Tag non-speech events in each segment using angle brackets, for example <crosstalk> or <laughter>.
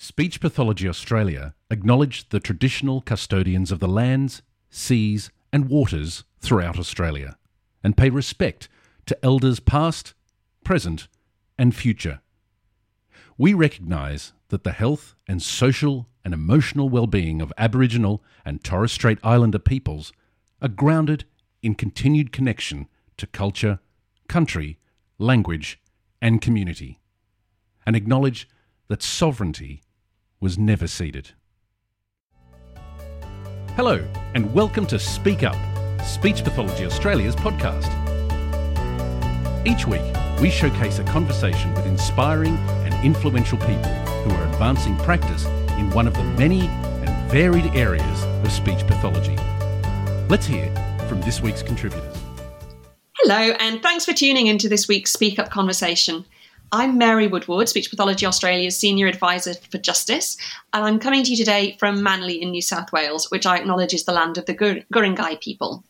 Speech Pathology Australia acknowledge the traditional custodians of the lands, seas, and waters throughout Australia and pay respect to elders past, present, and future. We recognise that the health and social and emotional well-being of Aboriginal and Torres Strait Islander peoples are grounded in continued connection to culture, country, language, and community, and acknowledge that sovereignty was never ceded. Hello, and welcome to Speak Up, Speech Pathology Australia's podcast. Each week, we showcase a conversation with inspiring and influential people who are advancing practice in one of the many and varied areas of speech pathology. Let's hear from this week's contributors. Hello, and thanks for tuning into this week's Speak Up conversation. I'm Mary Woodward, Speech Pathology Australia's Senior Advisor for Justice, and I'm coming to you today from Manly in New South Wales, which I acknowledge is the land of the Gur- Guringai people.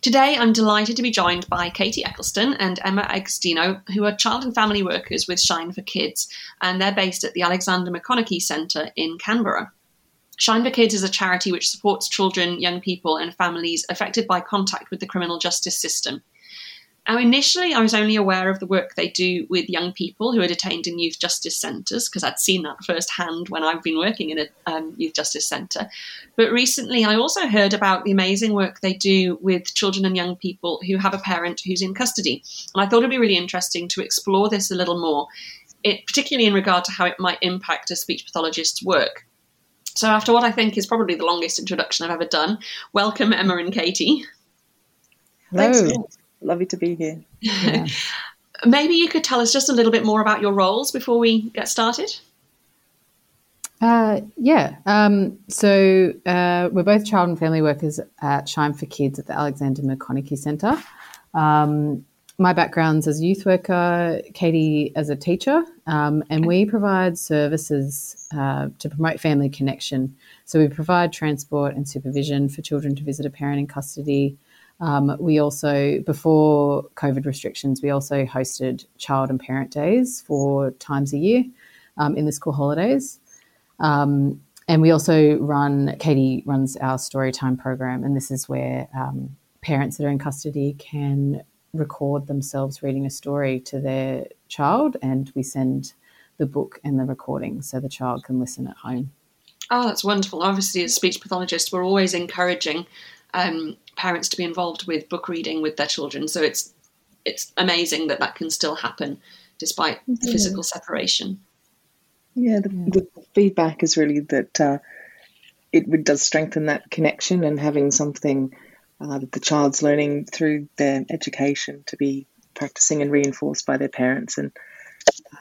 Today, I'm delighted to be joined by Katy Eccleston and Emma Agostino, who are child and family workers with Shine for Kids, and they're based at the Alexander Maconochie Centre in Canberra. Shine for Kids is a charity which supports children, young people, and families affected by contact with the criminal justice system. Now, initially, I was only aware of the work they do with young people who are detained in youth justice centres because I'd seen that firsthand when I've been working in a um, youth justice centre. But recently, I also heard about the amazing work they do with children and young people who have a parent who's in custody. And I thought it'd be really interesting to explore this a little more, it, particularly in regard to how it might impact a speech pathologist's work. So, after what I think is probably the longest introduction I've ever done, welcome Emma and Katy. Hello. Thanks. Lovely to be here. Yeah. <laughs> Maybe you could tell us just a little bit more about your roles before we get started. Uh, yeah. Um, so uh, we're both child and family workers at Shine for Kids at the Alexander Maconochie Centre. Um, my background's as a youth worker, Katy as a teacher, um, and we provide services uh, to promote family connection. So we provide transport and supervision for children to visit a parent in custody. Um, we also, before COVID restrictions, we also hosted child and parent days four times a year um, in the school holidays. Um, and we also run, Katie runs our storytime program, and this is where um, parents that are in custody can record themselves reading a story to their child, and we send the book and the recording so the child can listen at home. Oh, that's wonderful. Obviously, as speech pathologists, we're always encouraging um, parents to be involved with book reading with their children. So it's it's amazing that that can still happen despite yeah. physical separation. Yeah, the, the, feedback is really that uh, it does strengthen that connection and having something uh, that the child's learning through their education to be practicing and reinforced by their parents. And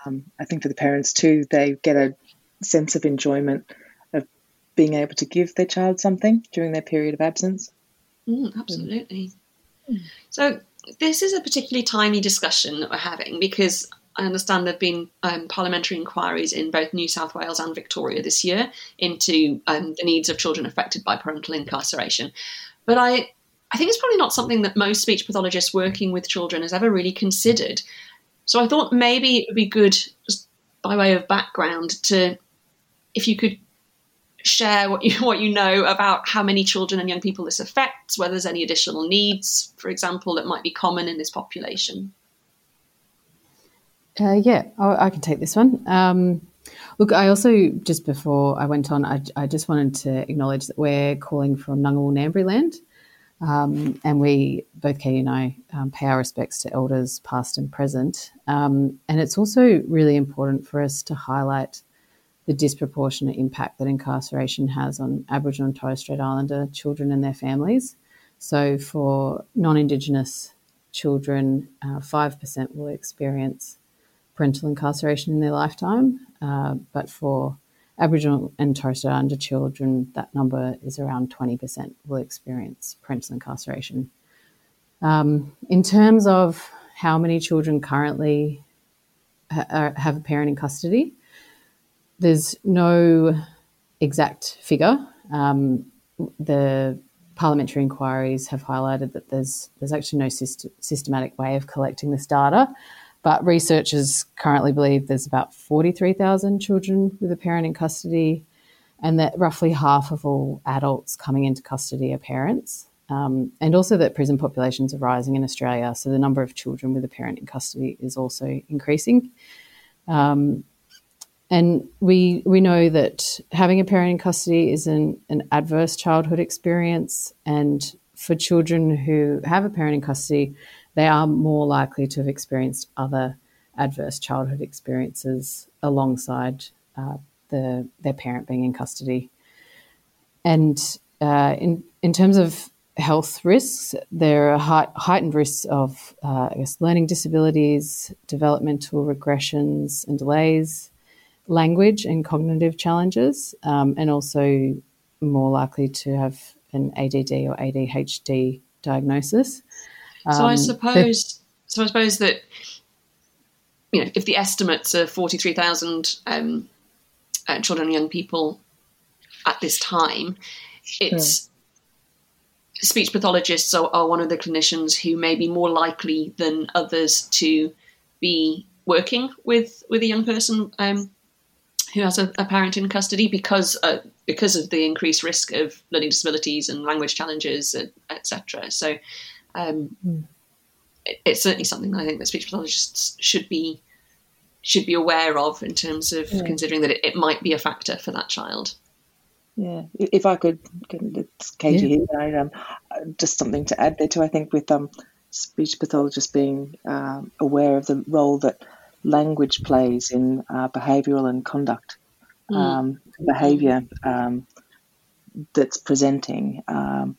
um, I think for the parents too, they get a sense of enjoyment of being able to give their child something during their period of absence. Mm, absolutely. Mm. So this is a particularly timely discussion that we're having because I understand there have been um, parliamentary inquiries in both New South Wales and Victoria this year into um, the needs of children affected by parental incarceration. But I, I think it's probably not something that most speech pathologists working with children has ever really considered. So I thought maybe it would be good, just by way of background, to if you could share what you <laughs> what you know about how many children and young people this affects, whether there's any additional needs, for example, that might be common in this population. Uh, yeah, I, I, can take this one. Um, look, I also just before I went on, I, I, just wanted to acknowledge that we're calling from Ngunnawal Ngambri land, um, and we both Katy and I um, pay our respects to elders past and present. Um, and it's also really important for us to highlight the disproportionate impact that incarceration has on Aboriginal and Torres Strait Islander children and their families. So, for non Indigenous children, uh, 5% will experience parental incarceration in their lifetime, uh, but for Aboriginal and Torres Strait Islander children, that number is around 20% will experience parental incarceration. Um, in terms of how many children currently ha- have a parent in custody, there's no exact figure. Um, the parliamentary inquiries have highlighted that there's there's actually no syst- systematic way of collecting this data. but researchers currently believe there's about 43,000 children with a parent in custody, and that roughly half of all adults coming into custody are parents. Um, and also that prison populations are rising in Australia, so the number of children with a parent in custody is also increasing. Um, and we we know that having a parent in custody is an, an adverse childhood experience, and for children who have a parent in custody, they are more likely to have experienced other adverse childhood experiences alongside uh, the their parent being in custody. And uh, in in terms of health risks, there are high, heightened risks of uh, I guess learning disabilities, developmental regressions and delays, language and cognitive challenges, um, and also more likely to have an ADD or ADHD diagnosis. Um, so I um, suppose, so I suppose that you know, if the estimates are forty three thousand um, uh, children and young people at this time, it's speech pathologists are, are, one of the clinicians who may be more likely than others to be working with with a young person um, who has a, a, parent in custody because uh, because of the increased risk of learning disabilities and language challenges, etc. So um, mm. it, it's certainly something that I think that speech pathologists should be should be aware of in terms of yeah. considering that it, it, might be a factor for that child. Yeah, if I could, it's Katy yeah. here. Um, just something to add there too. I think with um, speech pathologists being um, aware of the role that language plays in uh, behavioural and conduct mm. um, behaviour um, that's presenting um,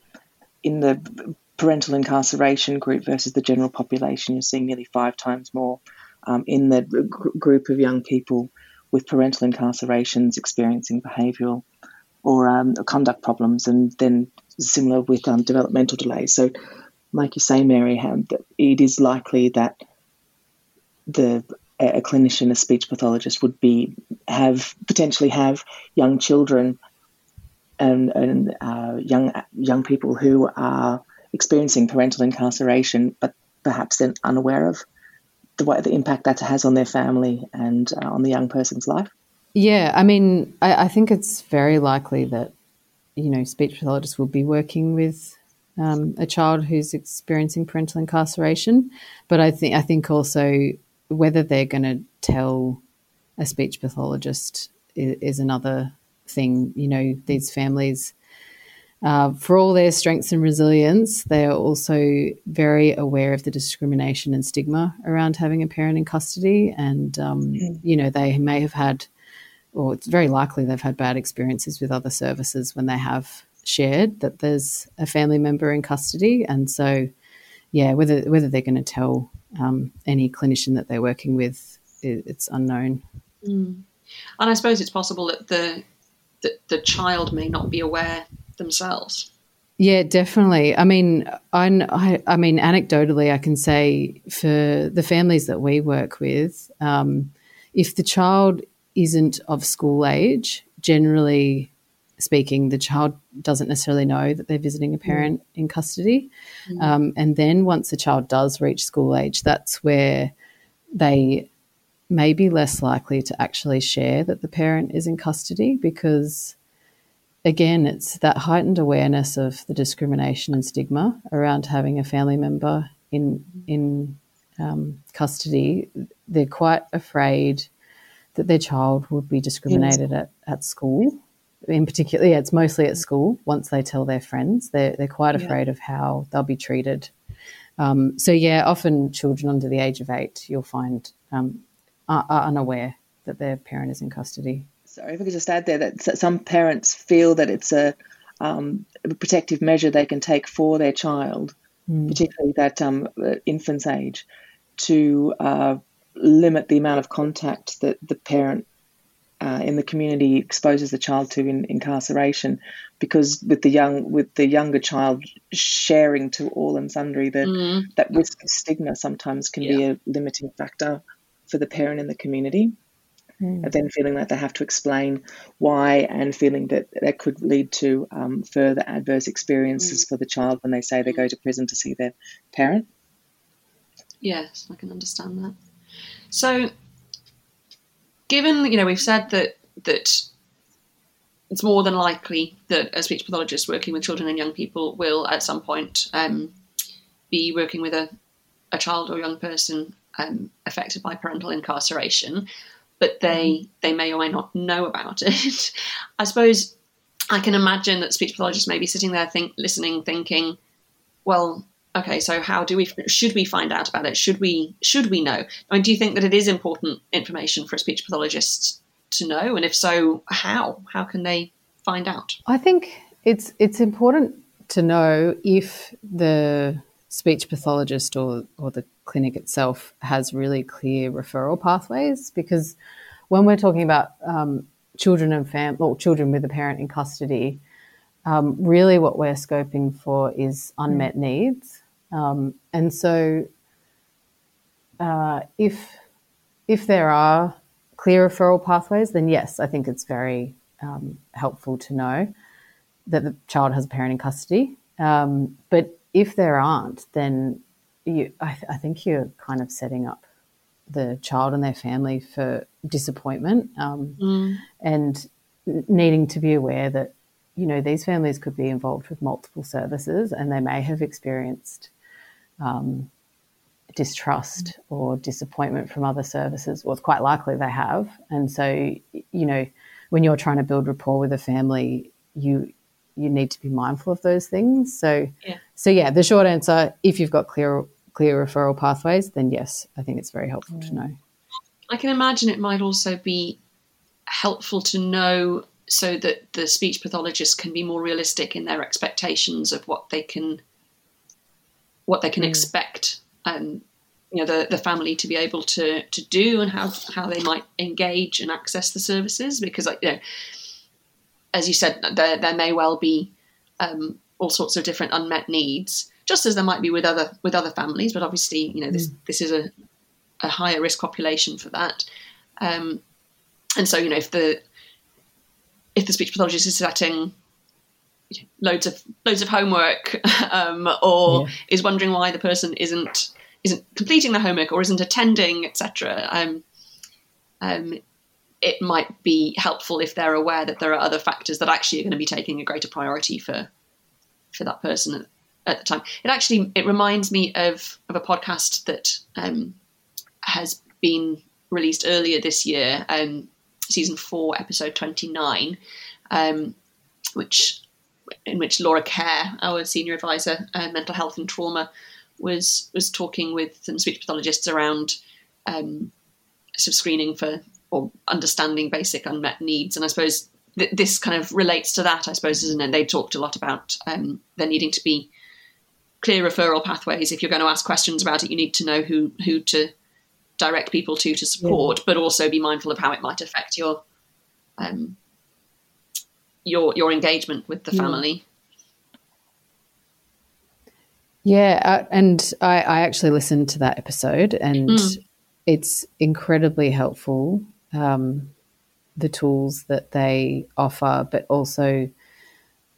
in the parental incarceration group versus the general population. You're seeing nearly five times more um, in the gr- group of young people with parental incarcerations experiencing behavioural or um, conduct problems, and then similar with um, developmental delays. So, like you say, Mary, it is likely that the a clinician, a speech pathologist, would be have potentially have young children and, and uh, young young people who are experiencing parental incarceration, but perhaps then unaware of the way the impact that has on their family and uh, on the young person's life. Yeah, I mean, I, I, think it's very likely that you know speech pathologists will be working with um, a child who's experiencing parental incarceration, but I think I think also whether they're going to tell a speech pathologist is, is, another thing. You know, these families, uh, for all their strengths and resilience, they are also very aware of the discrimination and stigma around having a parent in custody. And, um, mm. you know, they may have had, or it's very likely they've had bad experiences with other services when they have shared that there's a family member in custody. And so, yeah, whether whether they're going to tell um, any clinician that they're working with, it's unknown. Mm. And I suppose it's possible that the, the the child may not be aware themselves. Yeah, definitely. I mean, I, I, mean, anecdotally, I can say for the families that we work with, um, if the child isn't of school age, generally speaking, the child doesn't necessarily know that they're visiting a parent mm. in custody. Mm. Um, and then once the child does reach school age, that's where they may be less likely to actually share that the parent is in custody because, again, it's that heightened awareness of the discrimination and stigma around having a family member in in um, custody. They're quite afraid that their child would be discriminated yes. at, at school in particular, yeah, it's mostly at school. Once they tell their friends, they're they're quite afraid yeah. of how they'll be treated. Um, so yeah, often children under the age of eight, you'll find um, are, are, unaware that their parent is in custody. Sorry, if I could just add there that some parents feel that it's a, um, a protective measure they can take for their child, mm. particularly that um, infant's age, to uh, limit the amount of contact that the parent uh, in the community exposes the child to in incarceration because with the young with the younger child sharing to all and sundry that mm. that risk of stigma sometimes can yeah. be a limiting factor for the parent in the community mm. and then feeling like they have to explain why and feeling that that could lead to um, further adverse experiences mm. for the child when they say they go to prison to see their parent yes i can understand that So, given you know we've said that that it's more than likely that a speech pathologist working with children and young people will at some point um, be working with a, a child or young person um, affected by parental incarceration, but they they may or may not know about <laughs> it. I suppose I can imagine that speech pathologists may be sitting there, think, listening, thinking, well, okay, so how do we should we find out about it? Should we should we know? I mean, do you think that it is important information for a speech pathologist to know? And if so, how? How can they find out? I think it's it's important to know if the speech pathologist or, or the clinic itself has really clear referral pathways because when we're talking about um, children and fam or children with a parent in custody, um, really what we're scoping for is unmet needs. Um, and so, uh, if if there are clear referral pathways, then yes, I think it's very um, helpful to know that the child has a parent in custody. Um, but if there aren't, then you, I, I, think you're kind of setting up the child and their family for disappointment um, mm. and needing to be aware that you know these families could be involved with multiple services and they may have experienced um, distrust or disappointment from other services. Well, it's quite likely they have, and so you know when you're trying to build rapport with a family, you you need to be mindful of those things. So yeah. so yeah, the short answer, if you've got clear clear referral pathways, then yes, I think it's very helpful to know. I can imagine it might also be helpful to know so that the speech pathologists can be more realistic in their expectations of what they can what they can mm. expect and you know the, the family to be able to to do and how how they might engage and access the services because like you know as you said there there may well be um, all sorts of different unmet needs just as there might be with other with other families. But obviously, you know, this mm. this is a, a higher risk population for that. Um, and so, you know, if the if the speech pathologist is setting loads of loads of homework, <laughs> um, or yeah. is wondering why the person isn't isn't completing the homework or isn't attending, etc. Um, um, it might be helpful if they're aware that there are other factors that actually are going to be taking a greater priority for for that person at the time. It actually it reminds me of of a podcast that um, has been released earlier this year, um, season four, episode twenty nine, um, which in which Laura Kerr, our senior advisor, uh, mental health and trauma, was was talking with some speech pathologists around um, sort of screening for or understanding basic unmet needs, and I suppose th- this kind of relates to that. I suppose, isn't it? They talked a lot about um, there needing to be clear referral pathways. If you're going to ask questions about it, you need to know who who to direct people to to support, yeah. but also be mindful of how it might affect your um, your your engagement with the family. Yeah, uh, and I, I, actually listened to that episode, and mm. it's incredibly helpful. Um, the tools that they offer, but also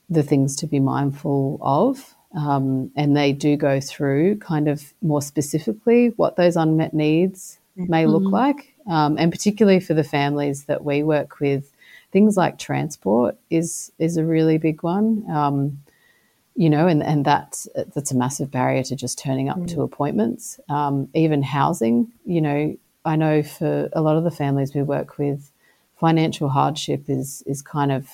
the things to be mindful of. Um, and they do go through kind of more specifically what those unmet needs may mm-hmm. look like. Um, and particularly for the families that we work with, things like transport is is a really big one. Um, you know, and, and that's that's a massive barrier to just turning up mm. to appointments. Um, even housing, you know, I know for a lot of the families we work with, financial hardship is is kind of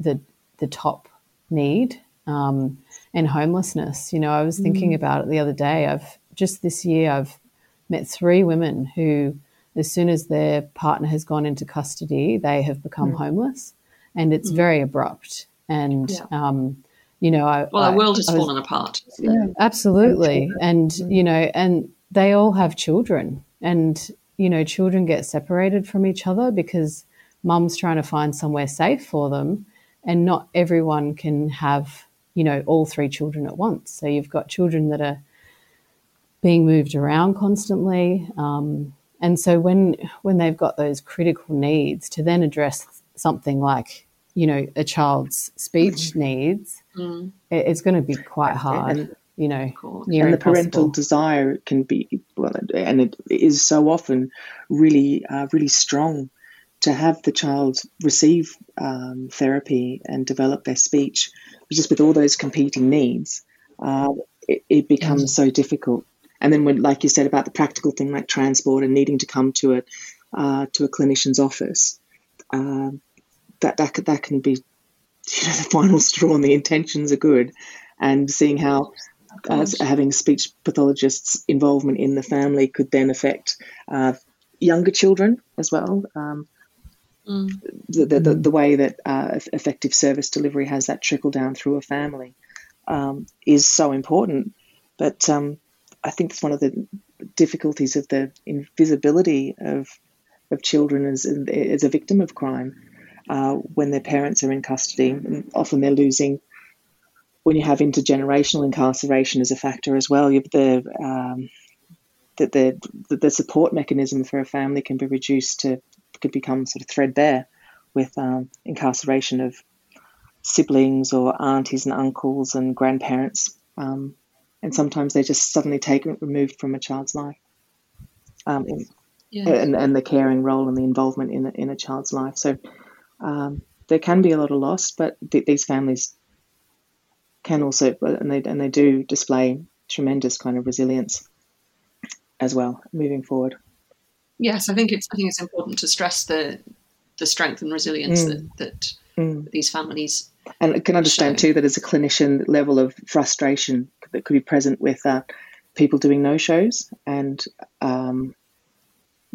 the the top need. Um, and homelessness. You know, I was thinking mm. about it the other day. I've just this year I've met three women who, as soon as their partner has gone into custody, they have become mm. homeless, and it's mm. very abrupt. And yeah. um, you know, I, well, the world has was, fallen apart. Yeah, absolutely, and mm. you know, and they all have children, and you know, children get separated from each other because mum's trying to find somewhere safe for them, and not everyone can have you know, all three children at once. So you've got children that are being moved around constantly. Um, and so when when they've got those critical needs to then address something like you know a child's speech mm. needs, mm. it, it's going to be quite hard. And you know, and the parental desire can be well, and it is so often really, uh, really strong to have the child receive um, therapy and develop their speech, just with all those competing needs, uh, it, it, becomes yes. so difficult. And then, when, like you said about the practical thing like transport and needing to come to a uh, to a clinician's office, uh, that that that can be you know, <laughs> the final straw. And the intentions are good, and seeing how having speech pathologists' involvement in the family could then affect uh, younger children as well. Um, mm. the, the, the, the, way that uh, effective service delivery has that trickle down through a family um, is so important. But um, I think it's one of the difficulties of the invisibility of of children as as a victim of crime uh, when their parents are in custody. And often they're losing when you have intergenerational incarceration as a factor as well, the um, that the, the support mechanism for a family can be reduced to could become sort of threadbare with um, incarceration of siblings or aunties and uncles and grandparents, um, and sometimes they're just suddenly taken removed from a child's life, um, in, yeah. and and the caring role and the involvement in in a child's life. So um, there can be a lot of loss, but th- these families can also, and they and they do display tremendous kind of resilience as well moving forward. Yes, I think it's I think it's important to stress the the strength and resilience mm. that that mm. these families and I can understand too that as a clinician, level of frustration that could be present with uh, people doing no shows and um,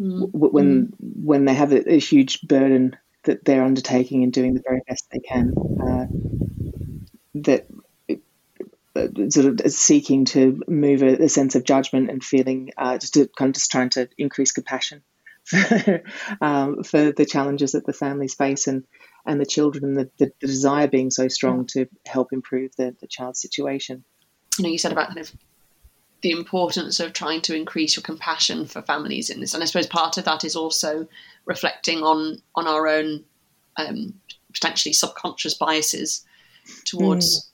mm. w- when mm. when they have a, a, huge burden that they're undertaking and doing the very best they can. Uh, that uh, sort of seeking to move a, a, sense of judgment and feeling uh, just to kind of just trying to increase compassion <laughs> for, um, for the challenges that the families face and and the children and the, the, the desire being so strong to help improve the, the child's situation. You know, you said about kind of the importance of trying to increase your compassion for families in this, and I suppose part of that is also reflecting on on our own um, potentially subconscious biases towards. Mm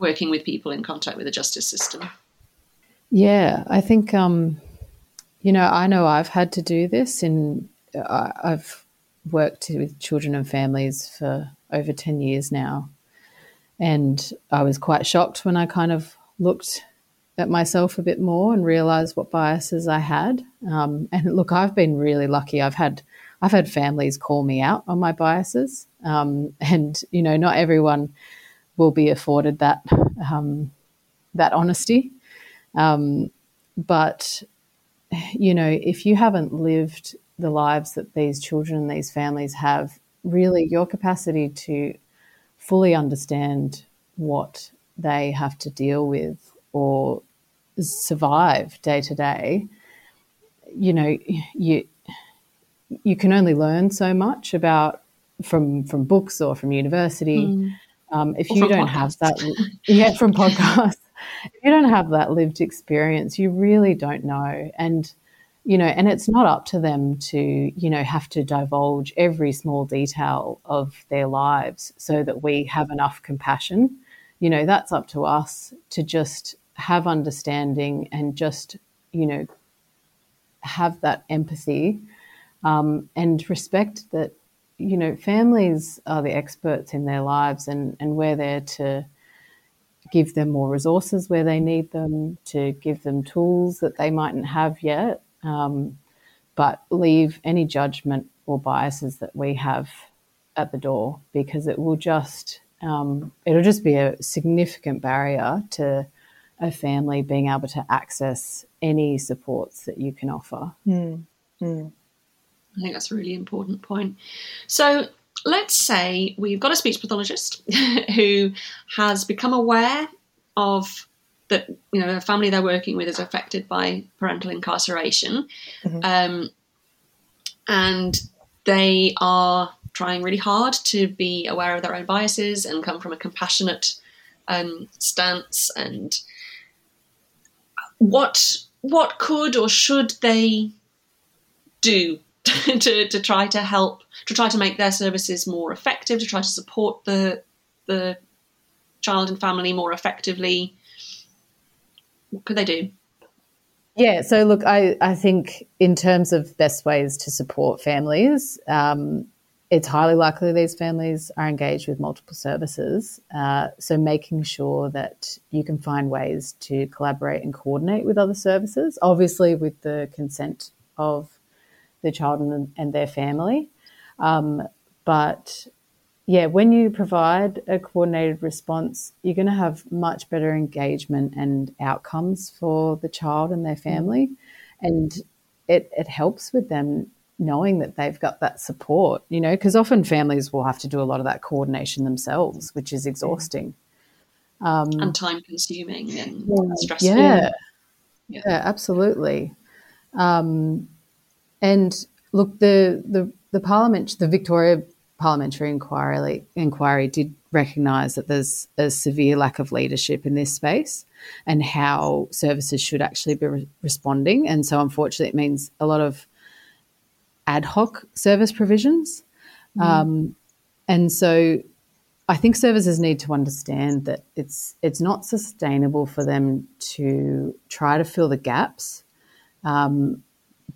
working with people in contact with the justice system? Yeah, I think, um, you know, I know I've had to do this in, uh, I've worked with children and families for over 10 years now. And I was quite shocked when I kind of looked at myself a bit more and realized what biases I had. Um, <laughs> and look, I've been really lucky. I've had I've had families call me out on my biases, um, and you know, not everyone will be afforded that um, that honesty. Um, but you know, if you haven't lived the lives that these children and these families have, really your capacity to fully understand what they have to deal with or survive day to day, you know, you you can only learn so much about from from books or from university. Mm. Um, if you don't podcasts. have that, yeah, from podcasts, <laughs> if you don't have that lived experience, you really don't know. And, you know, and it's not up to them to, you know, have to divulge every small detail of their lives so that we have enough compassion. You know, that's up to us to just have understanding and just, you know, have that empathy um, and respect that you know, families are the experts in their lives, and, and we're there to give them more resources where they need them, to give them tools that they mightn't have yet, um, but leave any judgment or biases that we have at the door because it will just um, it'll just be a significant barrier to a family being able to access any supports that you can offer. Mm. Mm. I think that's a really important point. So let's say we've got a speech pathologist <laughs> who has become aware of that you know the family they're working with is affected by parental incarceration, mm-hmm. um, and they are trying really hard to be aware of their own biases and come from a compassionate um, stance. And what what could or should they do <laughs> to, to try to help, to try to make their services more effective, to try to support the the child and family more effectively. What could they do? Yeah, so look, I, I think in terms of best ways to support families, um, it's highly likely these families are engaged with multiple services. Uh, so making sure that you can find ways to collaborate and coordinate with other services, obviously with the consent of the child and, and their family. Um, but yeah, when you provide a coordinated response, you're going to have much better engagement and outcomes for the child and their family. And it, it helps with them knowing that they've got that support, you know, because often families will have to do a lot of that coordination themselves, which is exhausting. Um, and time consuming and yeah. stressful. Yeah. yeah. yeah, absolutely. Um, and look, the, the, the parliament, the Victoria parliamentary inquiry, inquiry did recognise that there's a severe lack of leadership in this space and how services should actually be re- responding. And so, unfortunately, it means a lot of ad hoc service provisions. Mm. Um, and so I think services need to understand that it's it's not sustainable for them to try to fill the gaps, um,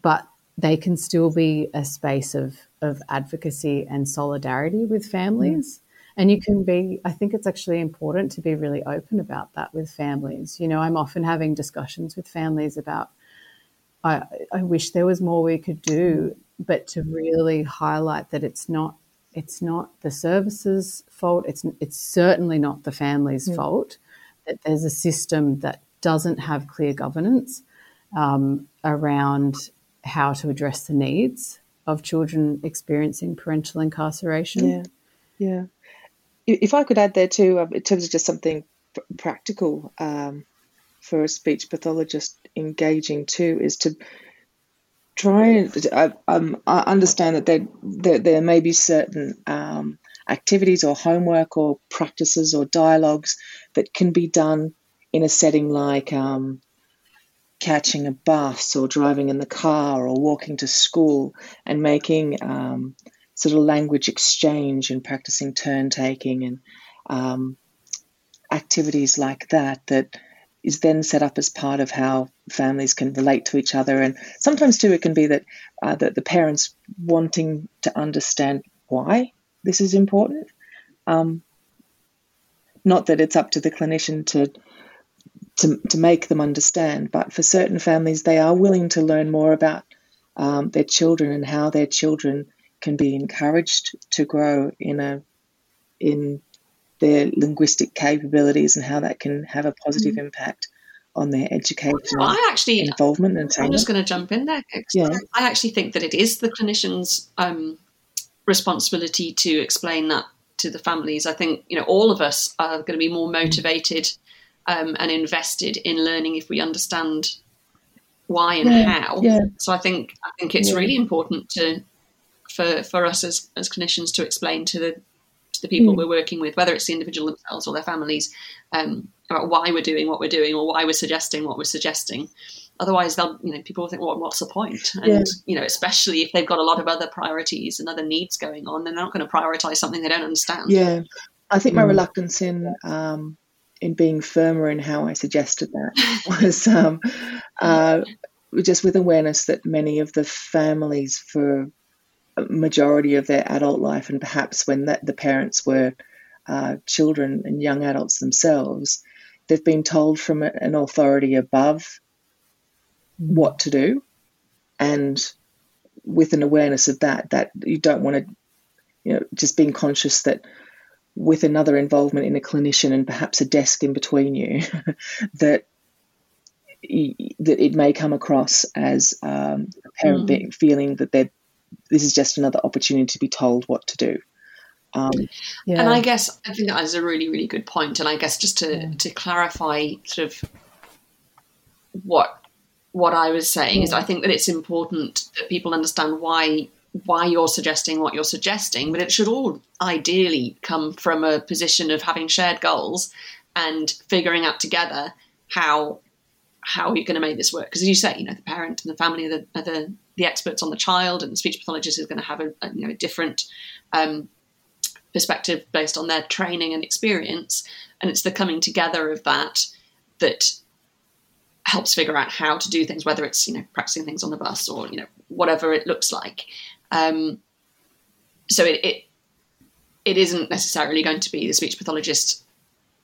but they can still be a space of of advocacy and solidarity with families. Mm. And you can be, I think it's actually important to be really open about that with families. You know, I'm often having discussions with families about, I, I wish there was more we could do but to really highlight that it's not it's not the services fault it's it's certainly not the family's yeah. fault that there's a system that doesn't have clear governance um, around how to address the needs of children experiencing parental incarceration. Yeah yeah. If i could add there too um, in terms of just something practical um, for a speech pathologist engaging too is to try I, um, I understand that there, there, there may be certain um, activities or homework or practices or dialogues that can be done in a setting like um, catching a bus or driving in the car or walking to school and making um, sort of language exchange and practicing turn taking and um, activities like that that is then set up as part of how families can relate to each other. And sometimes, too, it can be that, uh, that the parents wanting to understand why this is important. Um, not that it's up to the clinician to, to, to make them understand, but for certain families, they are willing to learn more about um, their children and how their children can be encouraged to grow in a in their linguistic capabilities and how that can have a positive mm-hmm. impact on their education. I actually involvement and I'm just going to jump in there. Yeah. I actually think that it is the clinician's um, responsibility to explain that to the families. I think you know all of us are going to be more motivated um, and invested in learning if we understand why and yeah. how. Yeah. So I think I think it's yeah. really important to for for us as as clinicians to explain to the to the people mm. we're working with, whether it's the individual themselves or their families, um, about why we're doing what we're doing or why we're suggesting what we're suggesting. Otherwise, they'll, you know, people will think, well, what's the point? And, yeah. you know, especially if they've got a lot of other priorities and other needs going on, then they're not going to prioritize something they don't understand. Yeah. I think my mm. reluctance in, um, in being firmer in how I suggested that <laughs> was um, uh, just with awareness that many of the families for majority of their adult life, and perhaps when that, the parents were uh, children and young adults themselves, they've been told from an authority above what to do, and with an awareness of that, that you don't want to, you know, just being conscious that with another involvement in a clinician and perhaps a desk in between you, <laughs> that that it may come across as um, a parent mm. feeling that they're this is just another opportunity to be told what to do. Um, yeah. And I guess I think that is a really, really good point. And I guess just to, yeah. to clarify sort of what what I was saying yeah. is I think that it's important that people understand why why you're suggesting what you're suggesting, but it should all ideally come from a position of having shared goals and figuring out together how how you're going to make this work. Because as you say, you know, the parent and the family are the, are the the experts on the child, and the speech pathologist is going to have a, a you know a different um, perspective based on their training and experience. And it's the coming together of that that helps figure out how to do things, whether it's you know practicing things on the bus or you know whatever it looks like. Um, so it, it it isn't necessarily going to be the speech pathologist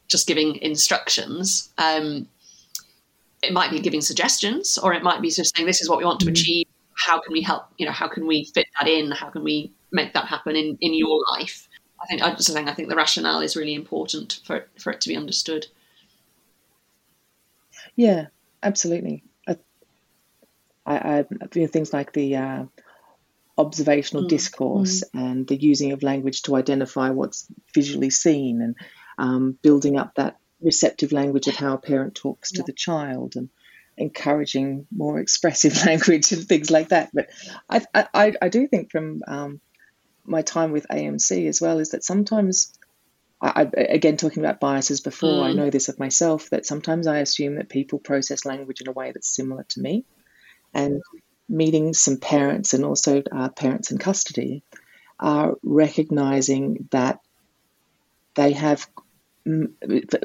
just giving instructions. Um, it might be giving suggestions, or it might be sort of saying, "This is what we want to mm-hmm. achieve. How can we help? You know, how can we fit that in? How can we make that happen in, in your life?" I think I just think I think the rationale is really important for for it to be understood. Yeah, absolutely. I, I, I things like the uh, observational mm. discourse mm. and the using of language to identify what's visually seen and um, building up that receptive language of how a parent talks to the child and encouraging more expressive <laughs> language and things like that. But I, I, I do think from um, my time with AMC as well is that sometimes, I, again, talking about biases before, mm. I know this of myself that sometimes I assume that people process language in a way that's similar to me. And meeting some parents and also uh, parents in custody are recognizing that they have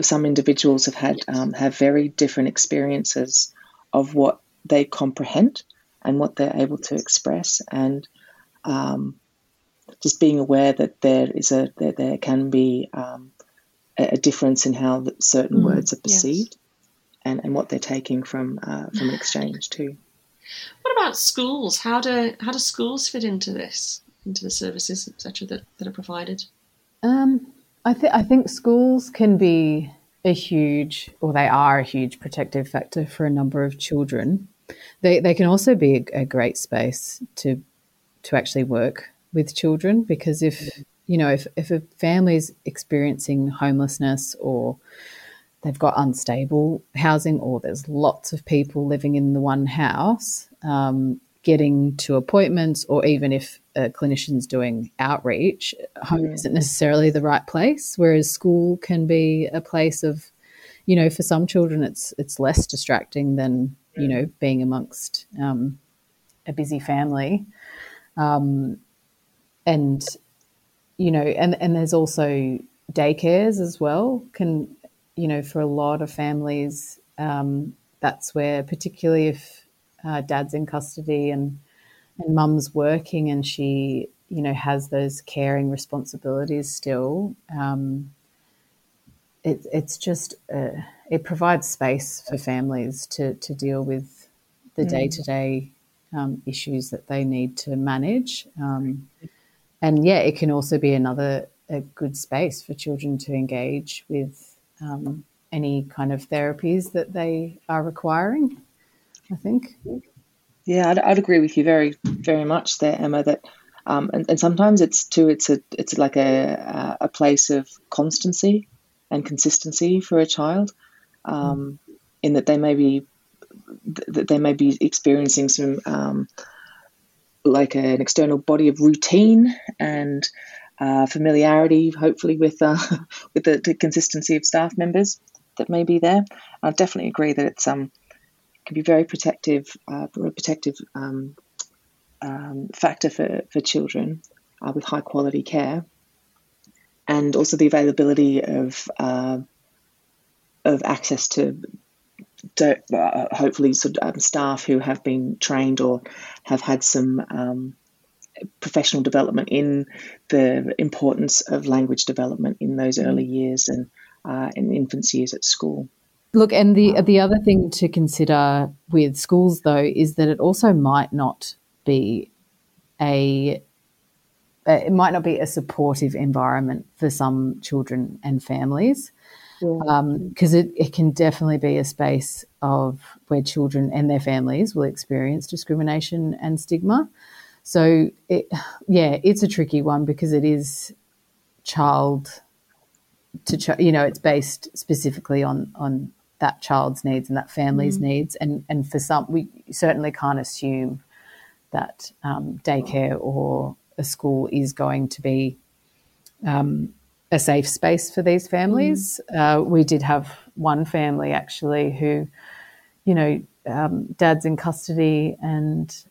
some individuals have had um, have very different experiences of what they comprehend and what they're able to express and um, just being aware that there is a that there can be um, a, difference in how certain mm, words are perceived yes. and, and what they're taking from uh, from an exchange too. What about schools? How do how do schools fit into this, into the services, etc., that, that are provided? Um, I think I think schools can be a huge, or they are a huge protective factor for a number of children. They they can also be a, a great space to to actually work with children because if you know if if a family is experiencing homelessness or they've got unstable housing or there's lots of people living in the one house, um, getting to appointments, or even if a clinician's doing outreach, home isn't necessarily the right place. Whereas school can be a place of, you know, for some children, it's it's less distracting than you know being amongst um, a busy family, um, and you know, and and there's also daycares as well can you know, for a lot of families, um, that's where, particularly if uh, dad's in custody and and mum's working and she, you know, has those caring responsibilities still. Um, it, it's just uh, it provides space for families to to deal with the day to day issues that they need to manage. Um, and yeah, it can also be another a good space for children to engage with um, any kind of therapies that they are requiring. I think. Yeah, I'd, I'd agree with you very, very much there, Emma. That um, and, and, sometimes it's too. It's a it's like a a place of constancy and consistency for a child, um, in that they may be that they may be experiencing some um, like an external body of routine and uh, familiarity, hopefully with uh, <laughs> with the, the, consistency of staff members that may be there. I definitely agree that it's um can be very protective, uh, very protective um, um, factor for for children uh, with high quality care, and also the availability of uh, of access to uh, hopefully sort of um, staff who have been trained or have had some um, professional development in the importance of language development in those early years and uh, in infants years at school. Look, and the the other thing to consider with schools though is that it also might not be a it might not be a supportive environment for some children and families because yeah. um, it, it can definitely be a space of where children and their families will experience discrimination and stigma. So, it, yeah, it's a tricky one because it is child to ch- you know it's based specifically on on that child's needs and that family's mm. needs, and and for some we certainly can't assume that um, daycare or a school is going to be um, a safe space for these families. Mm. Uh, we did have one family actually who, you know, um, dad's in custody and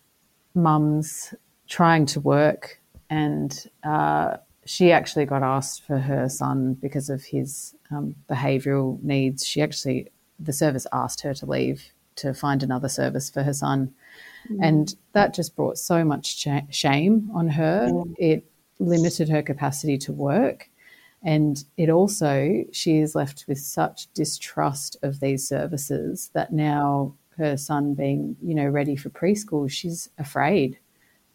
mum's trying to work, and uh, she actually got asked for her son because of his um, behavioural needs. She actually, the service asked her to leave to find another service for her son. And that just brought so much sh- shame on her. It limited her capacity to work. And it also, she is left with such distrust of these services that now her son being, you know, ready for preschool, she's afraid.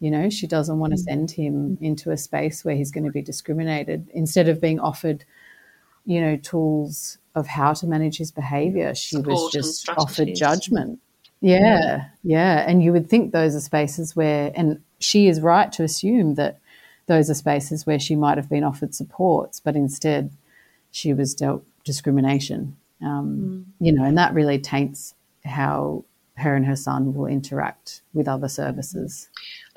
You know, she doesn't want to mm. send him mm. into a space where he's going to be discriminated. Instead of being offered, you know, tools of how to manage his behavior, she was Support and just offered judgment. Yeah, yeah. And you would think those are spaces where, and she is right to assume that those are spaces where she might have been offered supports, but instead she was dealt discrimination. Um, mm. You know, and that really taints how her and her son will interact with other services.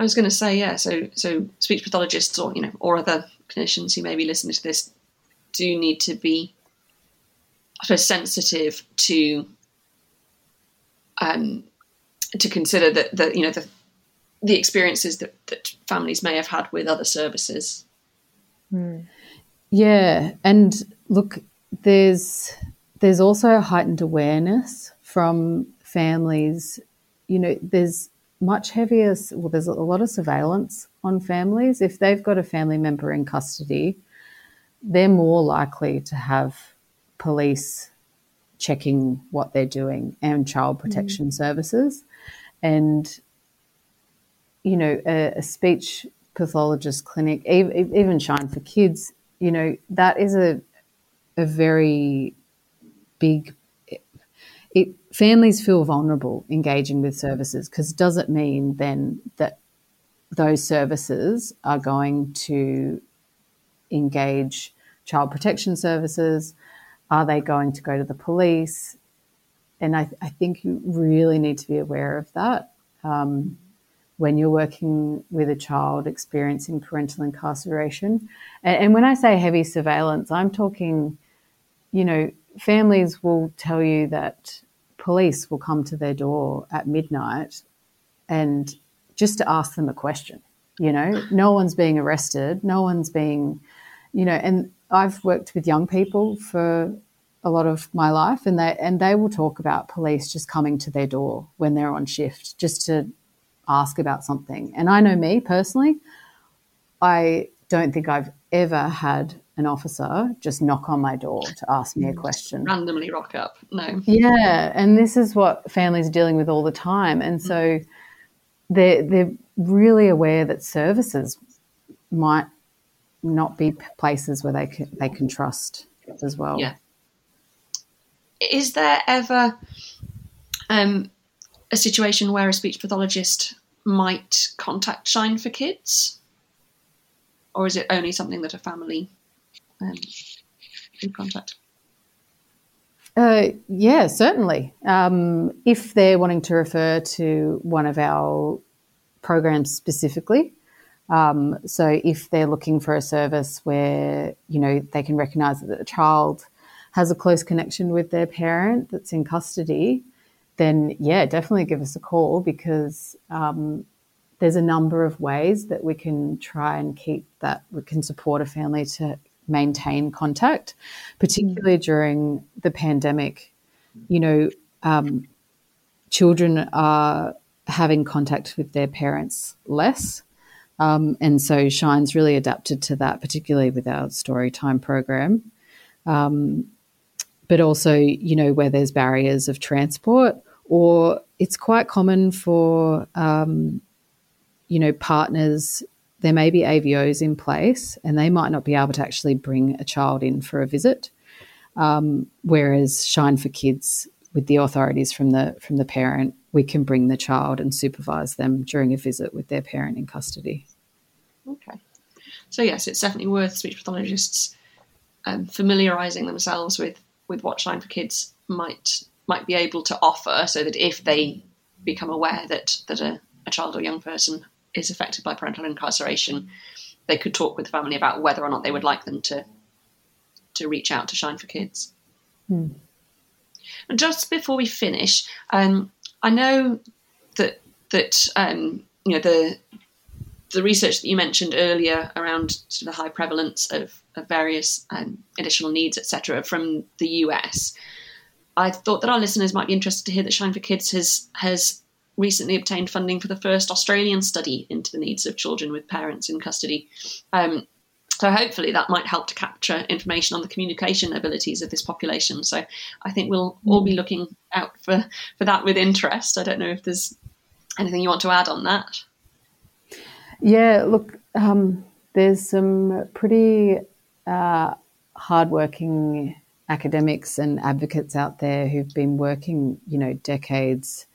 I was going to say, yeah. So, so speech pathologists, or you know, or other clinicians who may be listening to this, do need to be, I suppose, sensitive to, um, to consider that that you know the the experiences that, that families may have had with other services. Yeah, and look, there's there's also a heightened awareness from families. You know, there's much heavier. Well, there's a lot of surveillance on families. If they've got a family member in custody, they're more likely to have police checking what they're doing and child mm. protection services. And you know, a, a speech pathologist clinic, even, even Shine for Kids, you know, that is a a very big. It, families feel vulnerable engaging with services because does it mean then that those services are going to engage child protection services? Are they going to go to the police? And I, I think you really need to be aware of that um, when you're working with a child experiencing parental incarceration. And, and when I say heavy surveillance, I'm talking, you know, families will tell you that police will come to their door at midnight and just to ask them a question. You know, no one's being arrested, no one's being, you know, and I've worked with young people for a lot of my life and they and they will talk about police just coming to their door when they're on shift just to ask about something. And I know me personally, I don't think I've ever had an officer just knock on my door to ask me a question. Randomly rock up. No. Yeah, and this is what families are dealing with all the time, and so they're they're really aware that services might not be places where they can, they can trust as well. Yeah. Is there ever um, a situation where a speech pathologist might contact Shine for Kids? Or is it only something that a family um, would contact? Uh, yeah, certainly. Um, if they're wanting to refer to one of our programs specifically, um, so if they're looking for a service where you know they can recognise that the child has a close connection with their parent that's in custody, then yeah, definitely give us a call because um, there's a number of ways that we can try and keep that we can support a family to maintain contact, particularly during the pandemic. You know, um, children are having contact with their parents less. Um, and so Shine's really adapted to that, particularly with our story time program. Um, but also, you know, where there's barriers of transport, or it's quite common for, um, you know, partners there may be AVOs in place and they might not be able to actually bring a child in for a visit. Um, whereas Shine for Kids, with the authorities from the from the parent, we can bring the child and supervise them during a visit with their parent in custody. Okay. So yes, it's definitely worth speech pathologists um, familiarising themselves with with what Shine for Kids might might be able to offer, so that if they become aware that that a, a child or young person is affected by parental incarceration, they could talk with the family about whether or not they would like them to to reach out to Shine for Kids. And just before we finish, um, I know that that um, you know the the research that you mentioned earlier around sort of the high prevalence of, of various um, additional needs, etc., from the US. I thought that our listeners might be interested to hear that Shine for Kids has has recently obtained funding for the first Australian study into the needs of children with parents in custody. Um, so hopefully that might help to capture information on the communication abilities of this population. So I think we'll all be looking out for, for that with interest. I don't know if there's anything you want to add on that. Yeah, look, um, there's some pretty uh, hardworking academics and advocates out there who've been working, you know, decades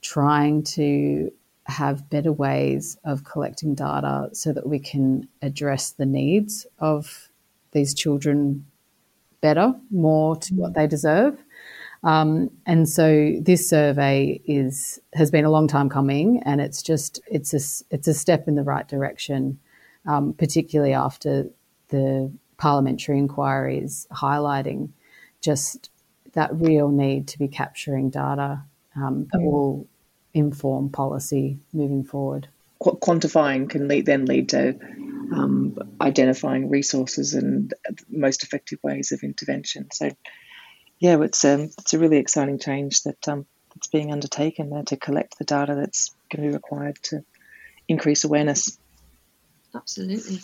trying to have better ways of collecting data so that we can address the needs of these children better, more to what they deserve. Um, and so this survey is has been a long time coming, and it's just it's a it's a step in the right direction, um, particularly after the parliamentary inquiries highlighting just that real need to be capturing data um, that will inform policy moving forward. Qu- quantifying can lead, then lead to um, identifying resources and most effective ways of intervention. So, yeah, it's a, um, it's a really exciting change that um, that's being undertaken there to collect the data that's going to be required to increase awareness. Absolutely.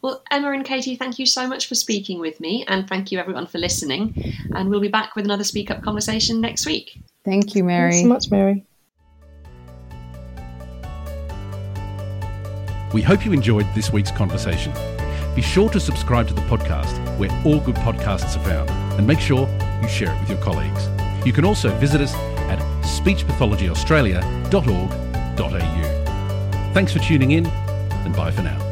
Well, Emma and Katy, thank you so much for speaking with me, and thank you everyone for listening. And we'll be back with another Speak Up conversation next week. Thank you, Mary. Thanks so much, Mary. We hope you enjoyed this week's conversation. Be sure to subscribe to the podcast where all good podcasts are found and make sure you share it with your colleagues. You can also visit us at speechpathologyaustralia.org.au. Thanks for tuning in and bye for now.